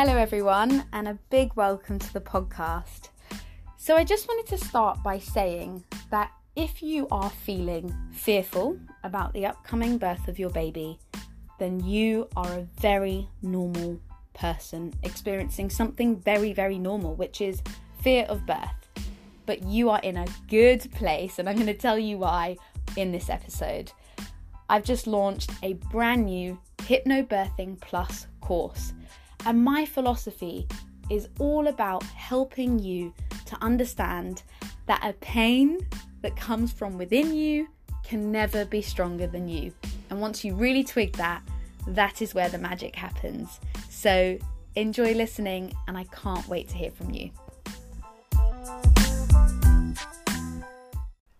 Hello, everyone, and a big welcome to the podcast. So, I just wanted to start by saying that if you are feeling fearful about the upcoming birth of your baby, then you are a very normal person experiencing something very, very normal, which is fear of birth. But you are in a good place, and I'm going to tell you why in this episode. I've just launched a brand new Hypnobirthing Plus course, and my philosophy is all about helping you to understand that a pain that comes from within you can never be stronger than you. And once you really twig that, that is where the magic happens. So enjoy listening, and I can't wait to hear from you.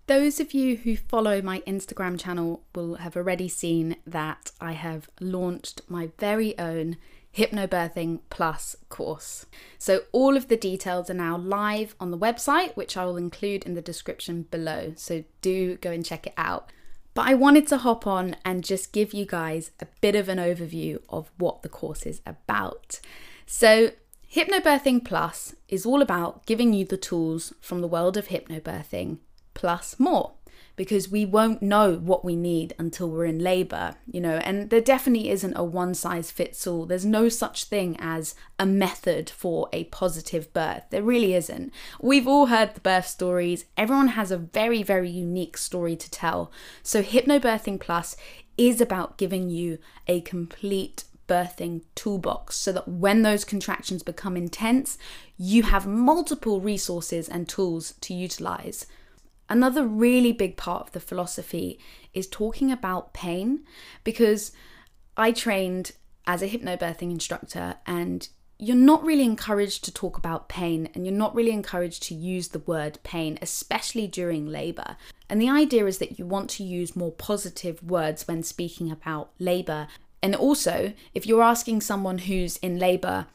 Those of you who follow my Instagram channel will have already seen that I have launched my very own Hypnobirthing Plus course. So, all of the details are now live on the website, which I will include in the description below. So, do go and check it out. But I wanted to hop on and just give you guys a bit of an overview of what the course is about. So, Hypnobirthing Plus is all about giving you the tools from the world of hypnobirthing plus more because we won't know what we need until we're in labor, you know, and there definitely isn't a one size fits all. There's no such thing as a method for a positive birth. There really isn't. We've all heard the birth stories, everyone has a very, very unique story to tell. So, Hypnobirthing Plus is about giving you a complete birthing toolbox so that when those contractions become intense, you have multiple resources and tools to utilize. Another really big part of the philosophy is talking about pain because I trained as a hypnobirthing instructor and you're not really encouraged to talk about pain and you're not really encouraged to use the word pain, especially during labor. And the idea is that you want to use more positive words when speaking about labor. And also, if you're asking someone who's in labor,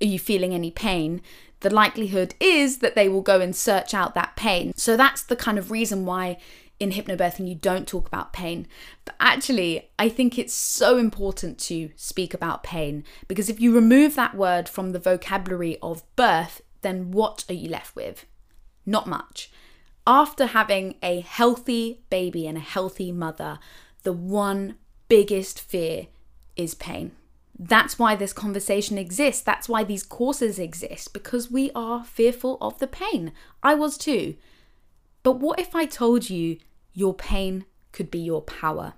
are you feeling any pain? The likelihood is that they will go and search out that pain. So that's the kind of reason why in hypnobirthing you don't talk about pain. But actually, I think it's so important to speak about pain because if you remove that word from the vocabulary of birth, then what are you left with? Not much. After having a healthy baby and a healthy mother, the one biggest fear is pain. That's why this conversation exists. That's why these courses exist, because we are fearful of the pain. I was too. But what if I told you your pain could be your power?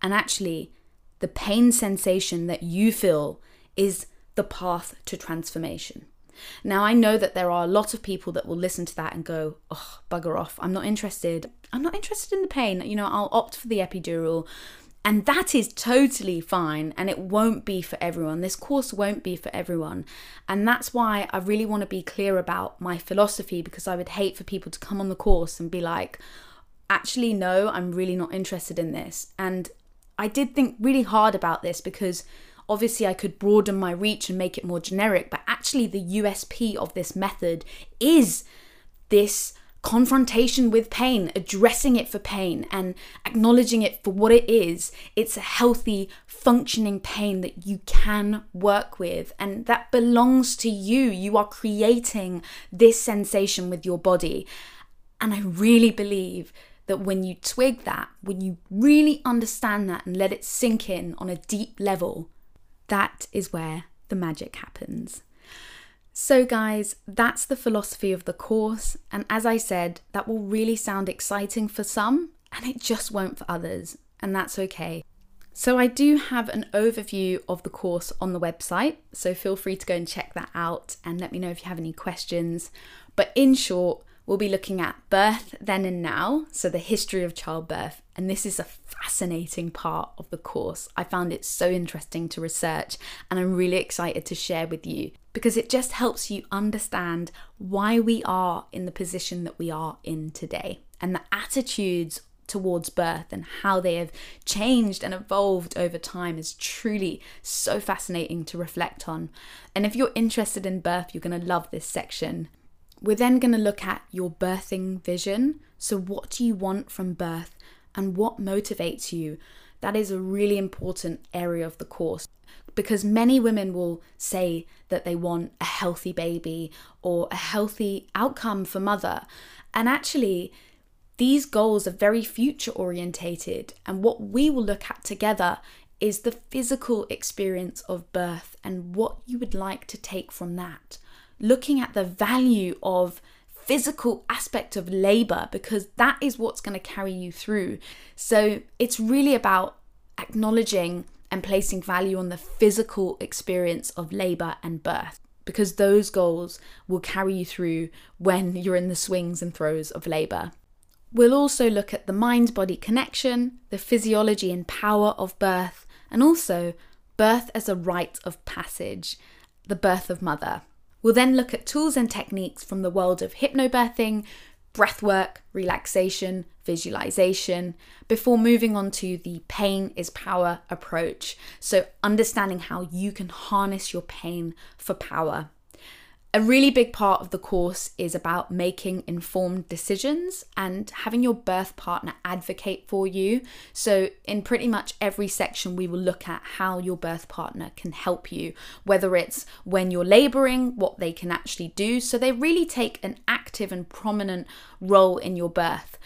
And actually, the pain sensation that you feel is the path to transformation. Now, I know that there are a lot of people that will listen to that and go, oh, bugger off. I'm not interested. I'm not interested in the pain. You know, I'll opt for the epidural. And that is totally fine and it won't be for everyone. This course won't be for everyone. And that's why I really want to be clear about my philosophy because I would hate for people to come on the course and be like, actually, no, I'm really not interested in this. And I did think really hard about this because obviously I could broaden my reach and make it more generic, but actually, the USP of this method is this confrontation with pain, addressing it for pain and acknowledging it for what it is. It's a healthy, functioning pain that you can work with and that belongs to you. You are creating this sensation with your body. And I really believe that when you twig that, when you really understand that and let it sink in on a deep level, that is where the magic happens. So, guys, that's the philosophy of the course. And as I said, that will really sound exciting for some, and it just won't for others. And that's okay. So, I do have an overview of the course on the website. So, feel free to go and check that out and let me know if you have any questions. But in short, we'll be looking at birth, then and now, so the history of childbirth. And this is a fascinating part of the course. I found it so interesting to research, and I'm really excited to share with you because it just helps you understand why we are in the position that we are in today and the attitudes towards birth and how they have changed and evolved over time is truly so fascinating to reflect on. And if you're interested in birth, you're going to love this section. We're then going to look at your birthing vision. So, what do you want from birth and what motivates you that is a really important area of the course because many women will say that they want a healthy baby or a healthy outcome for mother. And actually, these goals are very future orientated. And what we will look at together is the physical experience of birth and what you would like to take from that. Looking at the value of physical aspect of labor because that is what's going to carry you through. So it's really about acknowledging and placing value on the physical experience of labor and birth because those goals will carry you through when you're in the swings and throes of labor. We'll also look at the mind body connection, the physiology and power of birth, and also birth as a rite of passage, the birth of mother. We'll then look at tools and techniques from the world of hypnobirthing, breathwork, relaxation, visualization, before moving on to the pain is power approach. So, understanding how you can harness your pain for power. A really big part of the course is about making informed decisions and having your birth partner advocate for you. So, in pretty much every section, we will look at how your birth partner can help you, whether it's when you're laboring, what they can actually do. So, they really take an active and prominent role in your birth.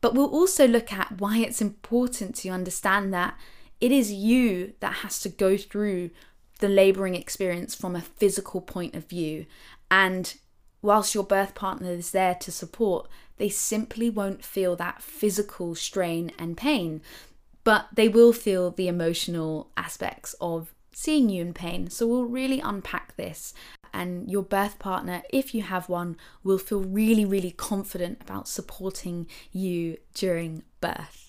But we'll also look at why it's important to understand that it is you that has to go through the laboring experience from a physical point of view. And whilst your birth partner is there to support, they simply won't feel that physical strain and pain, but they will feel the emotional aspects of seeing you in pain. So we'll really unpack this. And your birth partner, if you have one, will feel really, really confident about supporting you during birth.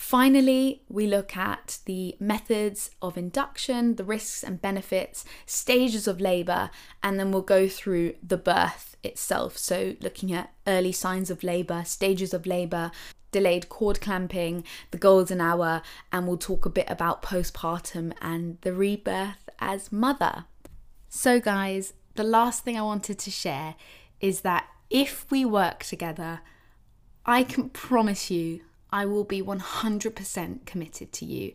Finally, we look at the methods of induction, the risks and benefits, stages of labour, and then we'll go through the birth itself. So, looking at early signs of labour, stages of labour, delayed cord clamping, the golden hour, and we'll talk a bit about postpartum and the rebirth as mother. So, guys, the last thing I wanted to share is that if we work together, I can promise you I will be 100% committed to you.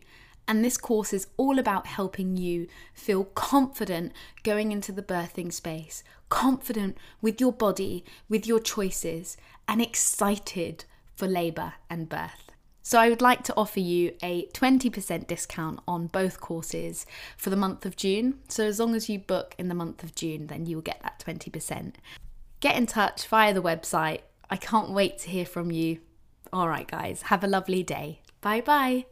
And this course is all about helping you feel confident going into the birthing space, confident with your body, with your choices, and excited for labour and birth. So, I would like to offer you a 20% discount on both courses for the month of June. So, as long as you book in the month of June, then you will get that 20%. Get in touch via the website. I can't wait to hear from you. All right, guys, have a lovely day. Bye bye.